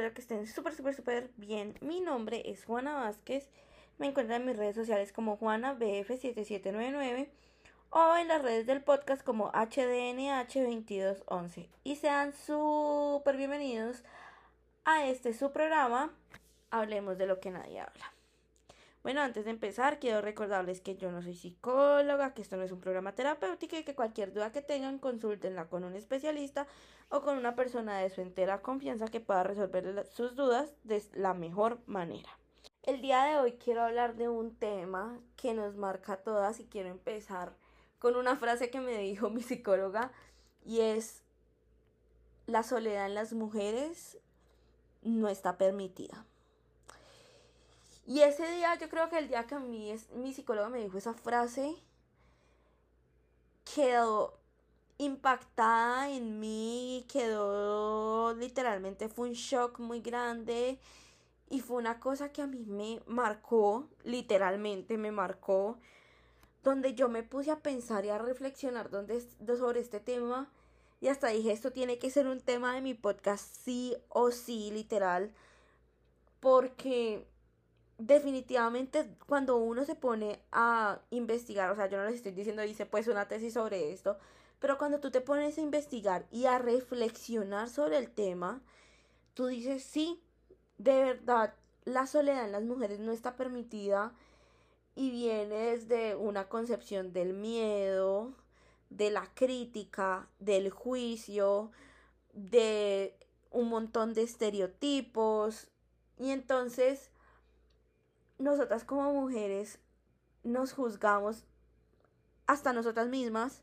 espero que estén súper, súper, súper bien. Mi nombre es Juana Vázquez. Me encuentran en mis redes sociales como JuanaBF7799 o en las redes del podcast como HDNH2211. Y sean súper bienvenidos a este su programa. Hablemos de lo que nadie habla. Bueno, antes de empezar, quiero recordarles que yo no soy psicóloga, que esto no es un programa terapéutico y que cualquier duda que tengan, consúltenla con un especialista o con una persona de su entera confianza que pueda resolver sus dudas de la mejor manera. El día de hoy quiero hablar de un tema que nos marca a todas y quiero empezar con una frase que me dijo mi psicóloga y es la soledad en las mujeres no está permitida. Y ese día, yo creo que el día que es, mi psicóloga me dijo esa frase, quedó impactada en mí, quedó literalmente, fue un shock muy grande y fue una cosa que a mí me marcó, literalmente me marcó, donde yo me puse a pensar y a reflexionar donde, sobre este tema y hasta dije, esto tiene que ser un tema de mi podcast sí o sí, literal, porque definitivamente cuando uno se pone a investigar, o sea, yo no les estoy diciendo hice pues una tesis sobre esto, pero cuando tú te pones a investigar y a reflexionar sobre el tema, tú dices, sí, de verdad, la soledad en las mujeres no está permitida y viene desde una concepción del miedo, de la crítica, del juicio, de un montón de estereotipos. Y entonces nosotras como mujeres nos juzgamos hasta nosotras mismas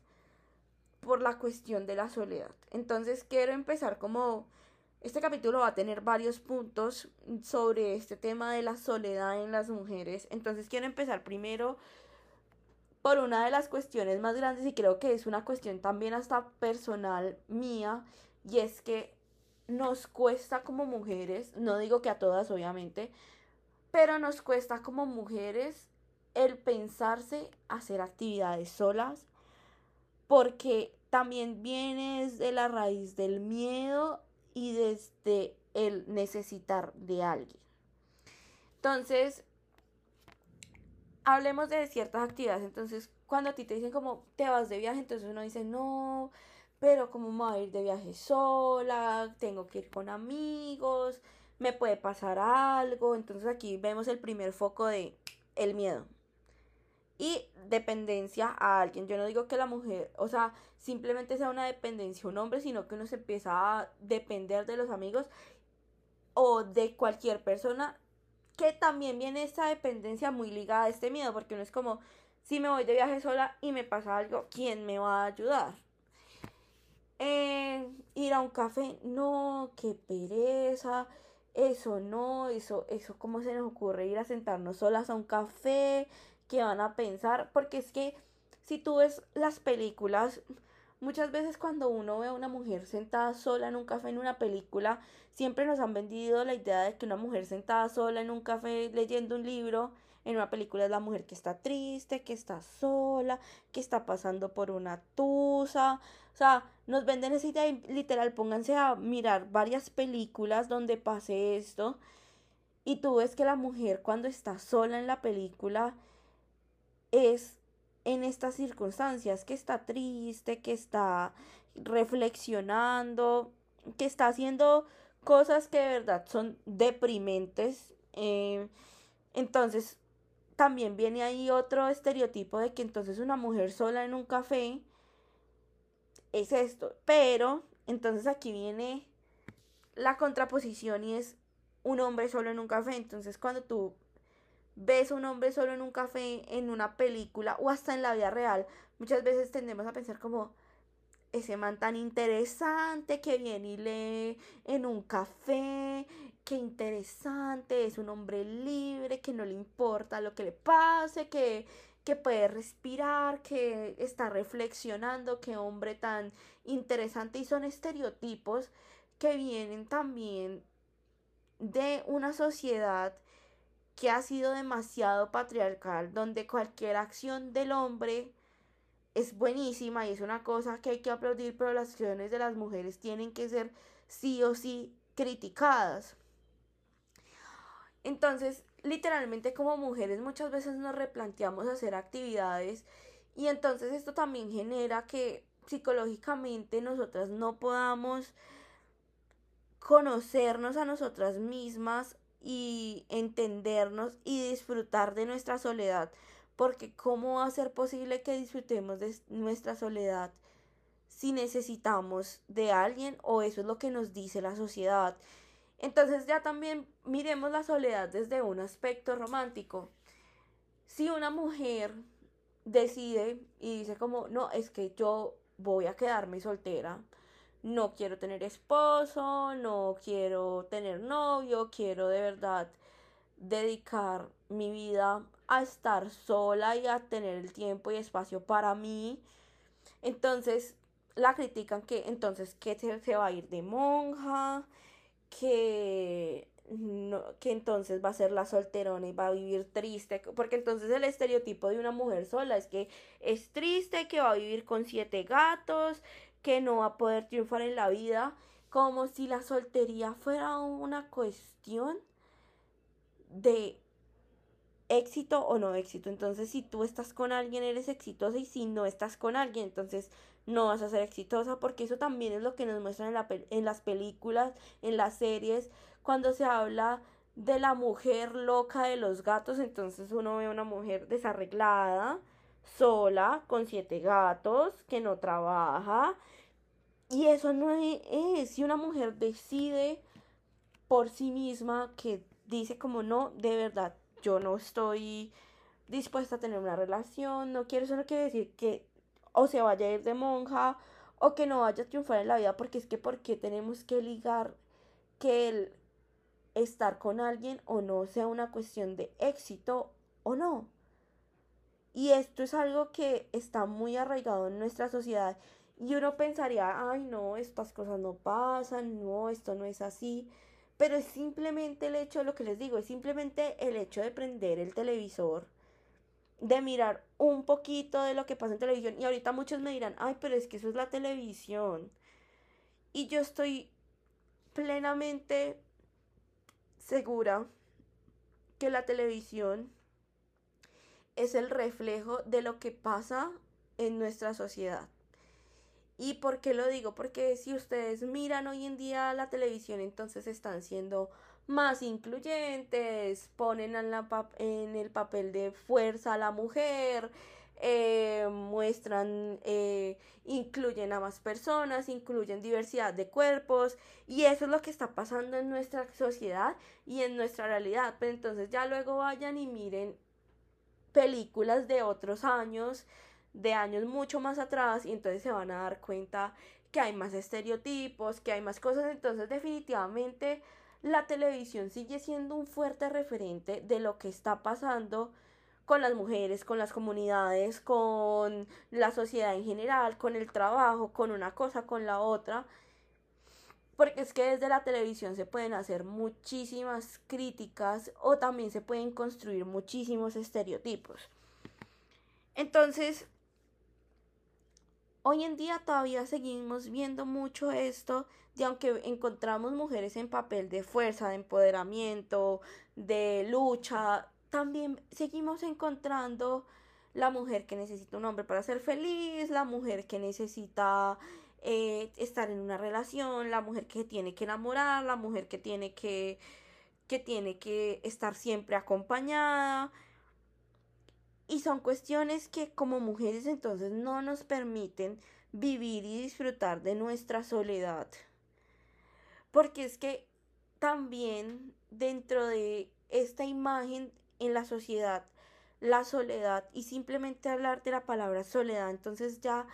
por la cuestión de la soledad. Entonces quiero empezar como este capítulo va a tener varios puntos sobre este tema de la soledad en las mujeres. Entonces quiero empezar primero por una de las cuestiones más grandes y creo que es una cuestión también hasta personal mía y es que nos cuesta como mujeres, no digo que a todas obviamente, pero nos cuesta como mujeres el pensarse hacer actividades solas porque también viene de la raíz del miedo y desde el necesitar de alguien. Entonces, hablemos de ciertas actividades. Entonces, cuando a ti te dicen como te vas de viaje, entonces uno dice, no, pero como me voy a ir de viaje sola, tengo que ir con amigos, me puede pasar algo. Entonces aquí vemos el primer foco de el miedo. Y dependencia a alguien. Yo no digo que la mujer, o sea, simplemente sea una dependencia un hombre, sino que uno se empieza a depender de los amigos o de cualquier persona que también viene esa dependencia muy ligada a este miedo, porque uno es como, si me voy de viaje sola y me pasa algo, ¿quién me va a ayudar? Eh, ir a un café, no, qué pereza eso no, eso, eso, ¿cómo se nos ocurre ir a sentarnos solas a un café? ¿Qué van a pensar? Porque es que si tú ves las películas, muchas veces cuando uno ve a una mujer sentada sola en un café en una película, siempre nos han vendido la idea de que una mujer sentada sola en un café leyendo un libro en una película es la mujer que está triste, que está sola, que está pasando por una tusa. O sea, nos venden esa idea literal, pónganse a mirar varias películas donde pase esto. Y tú ves que la mujer cuando está sola en la película es en estas circunstancias, que está triste, que está reflexionando, que está haciendo cosas que de verdad son deprimentes. Eh, entonces, también viene ahí otro estereotipo de que entonces una mujer sola en un café es esto. Pero entonces aquí viene la contraposición y es un hombre solo en un café. Entonces cuando tú ves a un hombre solo en un café, en una película o hasta en la vida real, muchas veces tendemos a pensar como ese man tan interesante que viene y lee en un café qué interesante, es un hombre libre, que no le importa lo que le pase, que, que puede respirar, que está reflexionando, qué hombre tan interesante y son estereotipos que vienen también de una sociedad que ha sido demasiado patriarcal, donde cualquier acción del hombre es buenísima y es una cosa que hay que aplaudir, pero las acciones de las mujeres tienen que ser sí o sí criticadas. Entonces, literalmente como mujeres muchas veces nos replanteamos hacer actividades y entonces esto también genera que psicológicamente nosotras no podamos conocernos a nosotras mismas y entendernos y disfrutar de nuestra soledad. Porque ¿cómo va a ser posible que disfrutemos de nuestra soledad si necesitamos de alguien o eso es lo que nos dice la sociedad? Entonces ya también miremos la soledad desde un aspecto romántico. Si una mujer decide y dice como, no, es que yo voy a quedarme soltera, no quiero tener esposo, no quiero tener novio, quiero de verdad dedicar mi vida a estar sola y a tener el tiempo y espacio para mí. Entonces la critican que entonces que se, va a ir de monja, que no, que entonces va a ser la solterona y va a vivir triste, porque entonces el estereotipo de una mujer sola es que es triste, que va a vivir con siete gatos, que no va a poder triunfar en la vida, como si la soltería fuera una cuestión de éxito o no éxito. Entonces, si tú estás con alguien, eres exitosa y si no estás con alguien, entonces no vas a ser exitosa porque eso también es lo que nos muestran en, en las películas, en las series, cuando se habla de la mujer loca de los gatos, entonces uno ve a una mujer desarreglada, sola, con siete gatos, que no trabaja. Y eso no es, si una mujer decide por sí misma que dice como no, de verdad, yo no estoy dispuesta a tener una relación, no quiero, eso no quiere decir que o se vaya a ir de monja o que no vaya a triunfar en la vida, porque es que porque tenemos que ligar que el estar con alguien o no sea una cuestión de éxito o no. Y esto es algo que está muy arraigado en nuestra sociedad. Y uno pensaría, ay no, estas cosas no pasan, no, esto no es así. Pero es simplemente el hecho, lo que les digo, es simplemente el hecho de prender el televisor, de mirar un poquito de lo que pasa en televisión. Y ahorita muchos me dirán, ay, pero es que eso es la televisión. Y yo estoy plenamente segura que la televisión es el reflejo de lo que pasa en nuestra sociedad. ¿Y por qué lo digo? Porque si ustedes miran hoy en día la televisión, entonces están siendo más incluyentes, ponen en, la en el papel de fuerza a la mujer, eh, muestran, eh, incluyen a más personas, incluyen diversidad de cuerpos y eso es lo que está pasando en nuestra sociedad y en nuestra realidad. Pero entonces ya luego vayan y miren películas de otros años de años mucho más atrás y entonces se van a dar cuenta que hay más estereotipos, que hay más cosas, entonces definitivamente la televisión sigue siendo un fuerte referente de lo que está pasando con las mujeres, con las comunidades, con la sociedad en general, con el trabajo, con una cosa, con la otra. Porque es que desde la televisión se pueden hacer muchísimas críticas o también se pueden construir muchísimos estereotipos. Entonces, Hoy en día todavía seguimos viendo mucho esto de aunque encontramos mujeres en papel de fuerza, de empoderamiento, de lucha, también seguimos encontrando la mujer que necesita un hombre para ser feliz, la mujer que necesita eh, estar en una relación, la mujer que tiene que enamorar, la mujer que tiene que, que tiene que estar siempre acompañada. Y son cuestiones que como mujeres entonces no nos permiten vivir y disfrutar de nuestra soledad. Porque es que también dentro de esta imagen en la sociedad, la soledad y simplemente hablar de la palabra soledad, entonces ya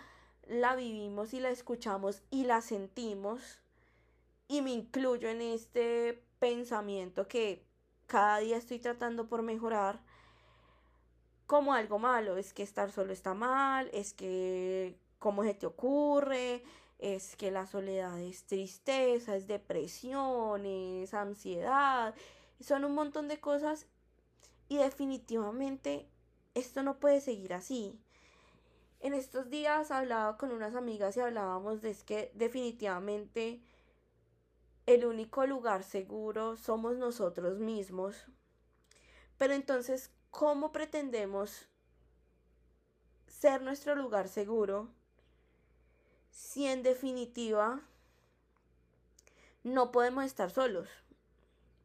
la vivimos y la escuchamos y la sentimos. Y me incluyo en este pensamiento que cada día estoy tratando por mejorar como algo malo, es que estar solo está mal, es que cómo se te ocurre, es que la soledad es tristeza, es depresión, es ansiedad, son un montón de cosas y definitivamente esto no puede seguir así. En estos días hablaba con unas amigas y hablábamos de que definitivamente el único lugar seguro somos nosotros mismos Pero entonces, ¿cómo pretendemos ser nuestro lugar seguro si en definitiva no podemos estar solos?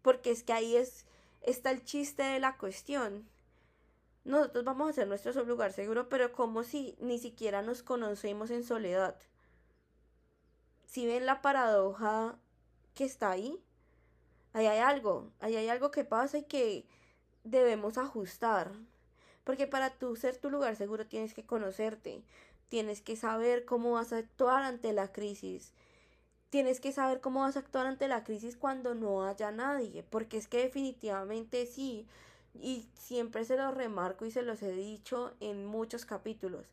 Porque es que ahí es, está el chiste de la cuestión. Nosotros vamos a ser nuestro lugar seguro, pero como si ni siquiera nos conocemos en soledad. Si ven la paradoja que está ahí, ahí hay algo, ahí hay algo que pasa y que debemos ajustar. Porque para tú ser tu lugar seguro tienes que conocerte, tienes que saber cómo vas a actuar ante la crisis, tienes que saber cómo vas a actuar ante la crisis cuando no haya nadie, porque es que definitivamente sí, y siempre se lo remarco y se los he dicho en muchos capítulos.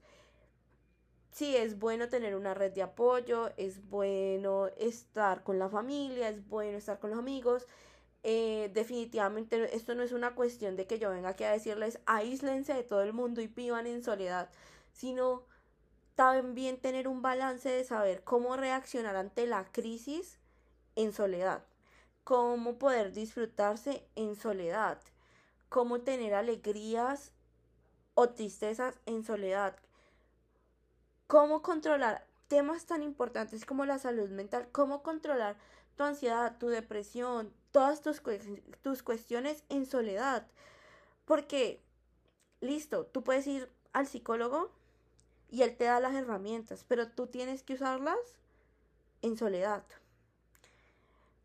Sí, es bueno tener una red de apoyo, es bueno estar con la familia, es bueno estar con los amigos. Eh, definitivamente esto no es una cuestión de que yo venga aquí a decirles aíslense de todo el mundo y vivan en soledad, sino también tener un balance de saber cómo reaccionar ante la crisis en soledad, cómo poder disfrutarse en soledad, cómo tener alegrías o tristezas en soledad, cómo controlar temas tan importantes como la salud mental, cómo controlar tu ansiedad, tu depresión, todas tus, tus cuestiones en soledad. Porque, listo, tú puedes ir al psicólogo y él te da las herramientas, pero tú tienes que usarlas en soledad.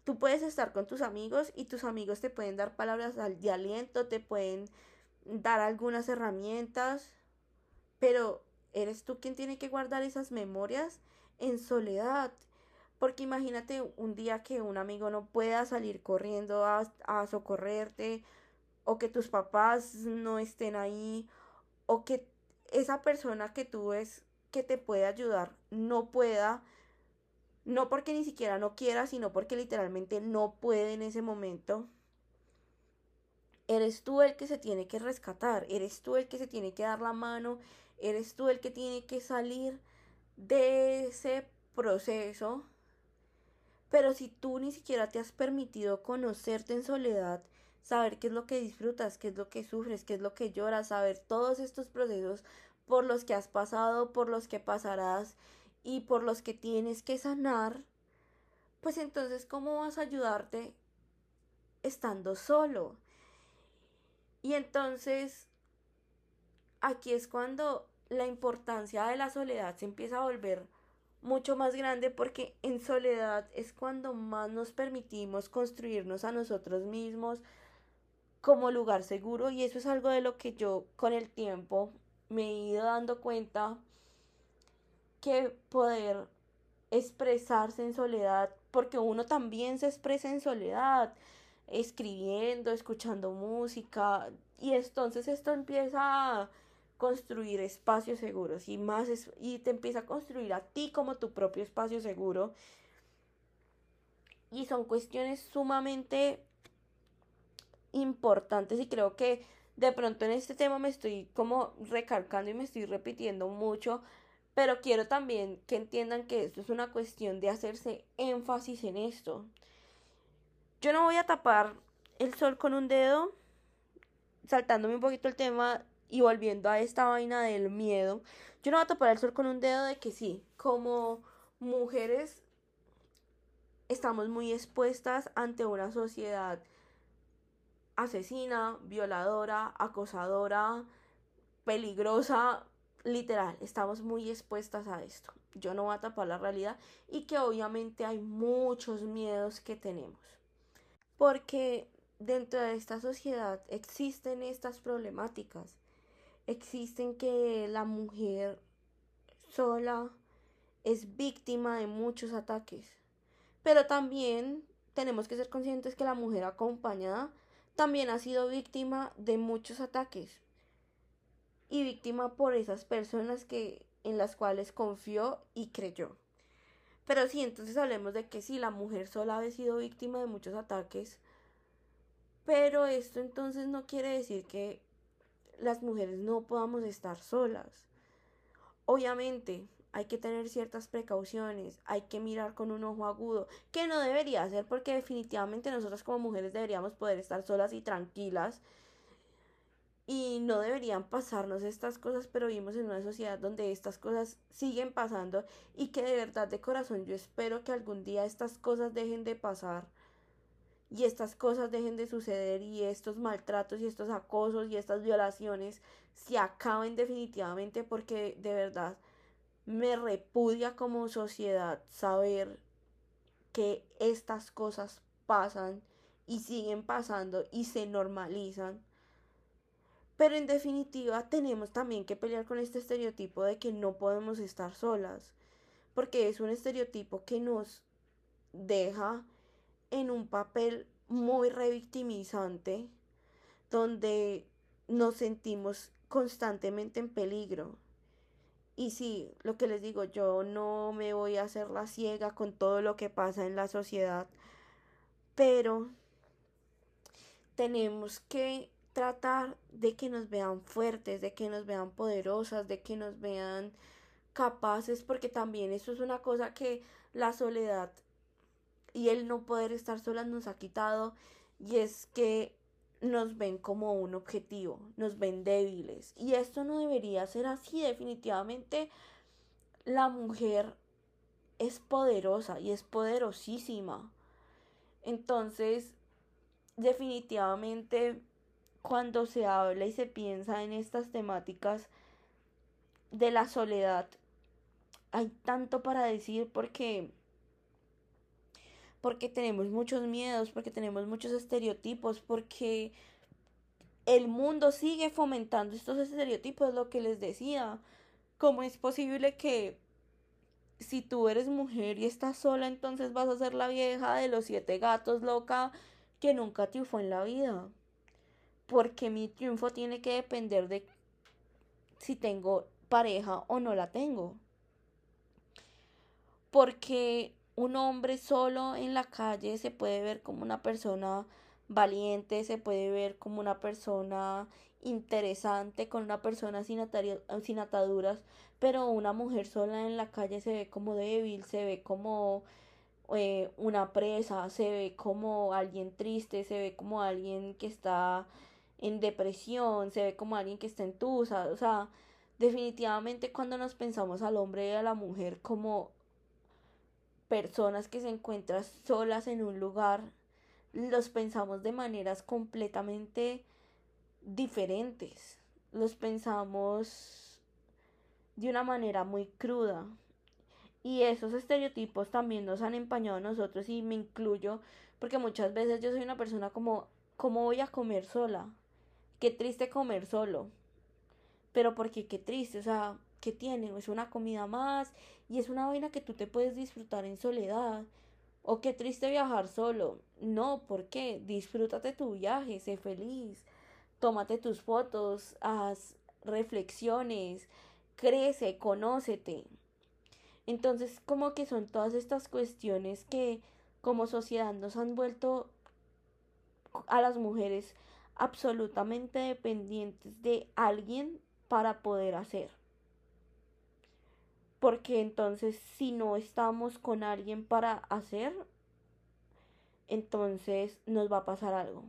Tú puedes estar con tus amigos y tus amigos te pueden dar palabras de aliento, te pueden dar algunas herramientas, pero eres tú quien tiene que guardar esas memorias en soledad. Porque imagínate un día que un amigo no pueda salir corriendo a, a socorrerte, o que tus papás no estén ahí, o que esa persona que tú ves que te puede ayudar no pueda, no porque ni siquiera no quiera, sino porque literalmente no puede en ese momento. Eres tú el que se tiene que rescatar, eres tú el que se tiene que dar la mano, eres tú el que tiene que salir de ese proceso. Pero si tú ni siquiera te has permitido conocerte en soledad, saber qué es lo que disfrutas, qué es lo que sufres, qué es lo que lloras, saber todos estos procesos por los que has pasado, por los que pasarás y por los que tienes que sanar, pues entonces ¿cómo vas a ayudarte estando solo? Y entonces aquí es cuando la importancia de la soledad se empieza a volver mucho más grande porque en soledad es cuando más nos permitimos construirnos a nosotros mismos, como lugar seguro. Y eso es algo de lo que yo con el tiempo me he ido dando cuenta que poder expresarse en soledad, porque uno también se expresa en soledad, escribiendo, escuchando música, y entonces esto empieza a construir espacios seguros y más y te empieza a construir a ti como tu propio espacio seguro. Y son cuestiones sumamente importantes y creo que de pronto en este tema me estoy como recalcando y me estoy repitiendo mucho, pero quiero también que entiendan que esto es una cuestión de hacerse énfasis en esto. Yo no voy a tapar el sol con un dedo, saltándome un poquito el tema y volviendo a esta vaina del miedo. Yo no voy a tapar el sol con un dedo de que sí, como mujeres estamos muy expuestas ante una sociedad asesina, violadora, acosadora, peligrosa, literal, estamos muy expuestas a esto. Yo no voy a tapar la realidad y que obviamente hay muchos miedos que tenemos. Porque dentro de esta sociedad existen estas problemáticas. Existen que la mujer sola es víctima de muchos ataques. Pero también tenemos que ser conscientes que la mujer acompañada también ha sido víctima de muchos ataques y víctima por esas personas que en las cuales confió y creyó. Pero sí, entonces hablemos de que sí, la mujer sola ha sido víctima de muchos ataques, pero esto entonces no quiere decir que las mujeres no podamos estar solas. Obviamente, hay que tener ciertas precauciones, hay que mirar con un ojo agudo, que no debería ser porque definitivamente nosotras como mujeres deberíamos poder estar solas y tranquilas y no deberían pasarnos estas cosas, pero vivimos en una sociedad donde estas cosas siguen pasando y que de verdad de corazón yo espero que algún día estas cosas dejen de pasar y estas cosas dejen de suceder y estos maltratos y estos acosos y estas violaciones se acaben definitivamente porque de verdad me repudia como sociedad saber que estas cosas pasan y siguen pasando y se normalizan. Pero en definitiva tenemos también que pelear con este estereotipo de que no podemos estar solas, porque es un estereotipo que nos deja en un papel muy revictimizante, donde nos sentimos constantemente en peligro. Y sí, lo que les digo, yo no me voy a hacer la ciega con todo lo que pasa en la sociedad, pero tenemos que tratar de que nos vean fuertes, de que nos vean poderosas, de que nos vean capaces, porque también eso es una cosa que la soledad y el no poder estar solas nos ha quitado y es que nos ven como un objetivo, nos ven débiles y esto no debería ser así definitivamente la mujer es poderosa y es poderosísima. Entonces definitivamente cuando se habla y se piensa en estas temáticas de la soledad, hay tanto para decir porque porque tenemos muchos miedos, porque tenemos muchos estereotipos, porque el mundo sigue fomentando estos estereotipos, lo que les decía. ¿Cómo es posible que si tú eres mujer y estás sola, entonces vas a ser la vieja de los siete gatos loca que nunca triunfó en la vida? porque mi triunfo tiene que depender de si tengo pareja o no la tengo. Porque un hombre solo en la calle se puede ver como una persona valiente, se puede ver como una persona interesante, con una persona sin, sin ataduras, pero una mujer sola en la calle se ve como débil, se ve como eh, una presa, se ve como alguien triste, se ve como alguien que está en depresión, se ve como alguien que está en tusa, o sea, definitivamente cuando nos pensamos al hombre y a la mujer como personas que se encuentran solas en un lugar, los pensamos de maneras completamente diferentes, los pensamos de una manera muy cruda. Y esos estereotipos también nos han empañado a nosotros y me incluyo porque muchas veces yo soy una persona como, ¿cómo voy a comer sola? Qué triste comer solo. Pero porque qué triste, o sea, ¿qué tiene? Es una comida más y es una vaina que tú te puedes disfrutar en soledad. O qué triste viajar solo. No, ¿por qué? Disfrútate tu viaje, sé feliz. Tómate tus fotos, haz reflexiones, crece, conócete. Entonces, como que son todas estas cuestiones que como sociedad nos han vuelto a las mujeres absolutamente dependientes de alguien para poder hacer. Porque entonces si no estamos con alguien para hacer, entonces nos va a pasar algo.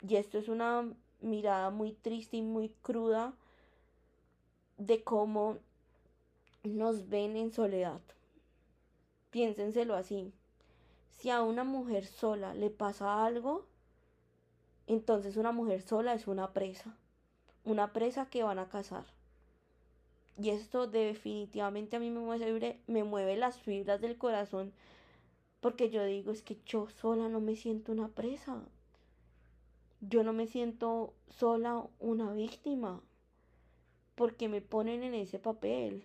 Y esto es una mirada muy triste y muy cruda de cómo nos ven en soledad. Piénsenselo así. Si a una mujer sola le pasa algo, entonces una mujer sola es una presa, una presa que van a cazar. Y esto definitivamente a mí me mueve, me mueve las fibras del corazón porque yo digo es que yo sola no me siento una presa. Yo no me siento sola una víctima porque me ponen en ese papel.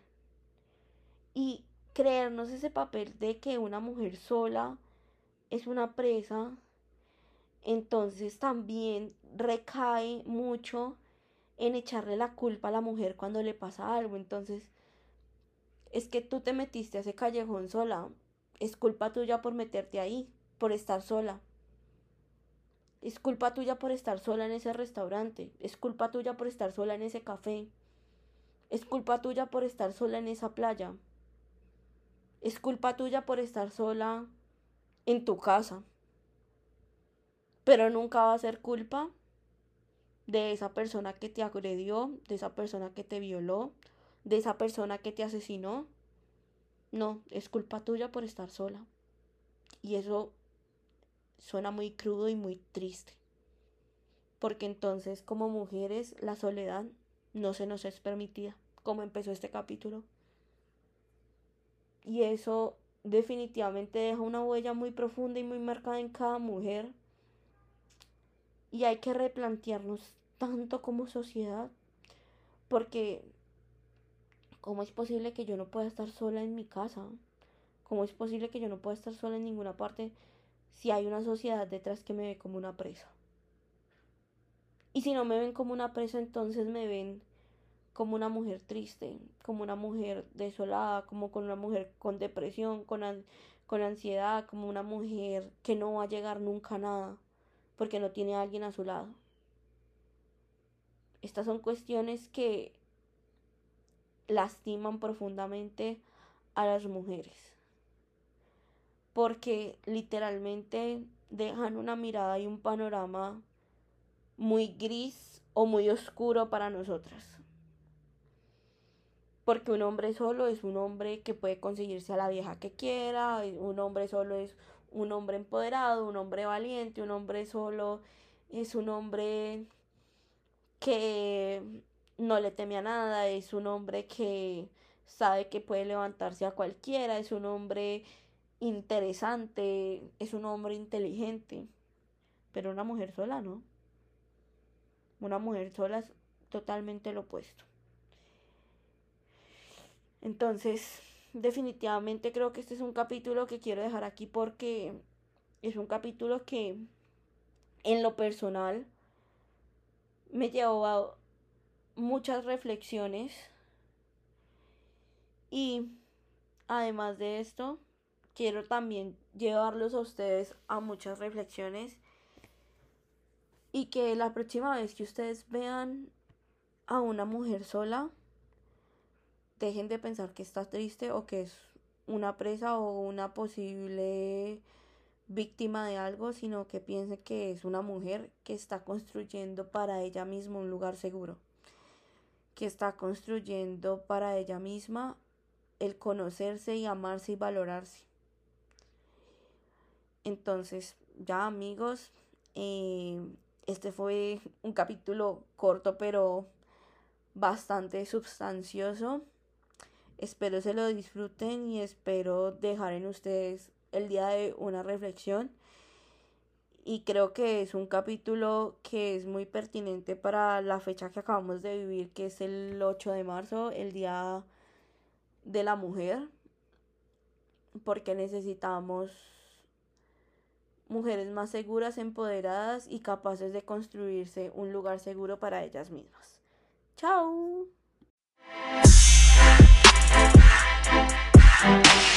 Y creernos ese papel de que una mujer sola es una presa entonces también recae mucho en echarle la culpa a la mujer cuando le pasa algo. Entonces, es que tú te metiste a ese callejón sola. Es culpa tuya por meterte ahí, por estar sola. Es culpa tuya por estar sola en ese restaurante. Es culpa tuya por estar sola en ese café. Es culpa tuya por estar sola en esa playa. Es culpa tuya por estar sola en tu casa pero nunca va a ser culpa de esa persona que te agredió, de esa persona que te violó, de esa persona que te asesinó. No, es culpa tuya por estar sola. Y eso suena muy crudo y muy triste. Porque entonces como mujeres la soledad no se nos es permitida, como empezó este capítulo. Y eso definitivamente deja una huella muy profunda y muy marcada en cada mujer. Y hay que replantearnos tanto como sociedad. Porque, ¿cómo es posible que yo no pueda estar sola en mi casa? ¿Cómo es posible que yo no pueda estar sola en ninguna parte si hay una sociedad detrás que me ve como una presa? Y si no me ven como una presa, entonces me ven como una mujer triste, como una mujer desolada, como con una mujer con depresión, con, con ansiedad, como una mujer que no va a llegar nunca a nada porque no tiene a alguien a su lado. Estas son cuestiones que lastiman profundamente a las mujeres. Porque literalmente dejan una mirada y un panorama muy gris o muy oscuro para nosotras. Porque un hombre solo es un hombre que puede conseguirse a la vieja que quiera, un hombre solo es un hombre empoderado, un hombre valiente, un hombre solo es un hombre que no le teme a nada, es un hombre que sabe que puede levantarse a cualquiera, es un hombre interesante, es un hombre inteligente, pero una mujer sola no. Una mujer sola es totalmente lo opuesto. Entonces, definitivamente creo que este es un capítulo que quiero dejar aquí porque es un capítulo que en lo personal me llevó a muchas reflexiones. Y además de esto quiero también llevarlos a ustedes a muchas reflexiones. Y que la próxima vez que ustedes vean a una mujer sola, dejen de pensar que está triste o que es una presa o una posible víctima de algo, sino que piensen que es una mujer que está construyendo para ella misma un lugar seguro, que está construyendo para ella misma el conocerse y amarse y valorarse. Entonces, ya amigos, eh, este fue un capítulo corto pero bastante sustancioso. Espero se lo disfruten y espero dejar en ustedes el día de una reflexión. Y creo que es un capítulo que es muy pertinente para la fecha que acabamos de vivir, que es el 8 de marzo, el Día de la Mujer. Porque necesitamos mujeres más seguras, empoderadas y capaces de construirse un lugar seguro para ellas mismas. ¡Chao! Thank you.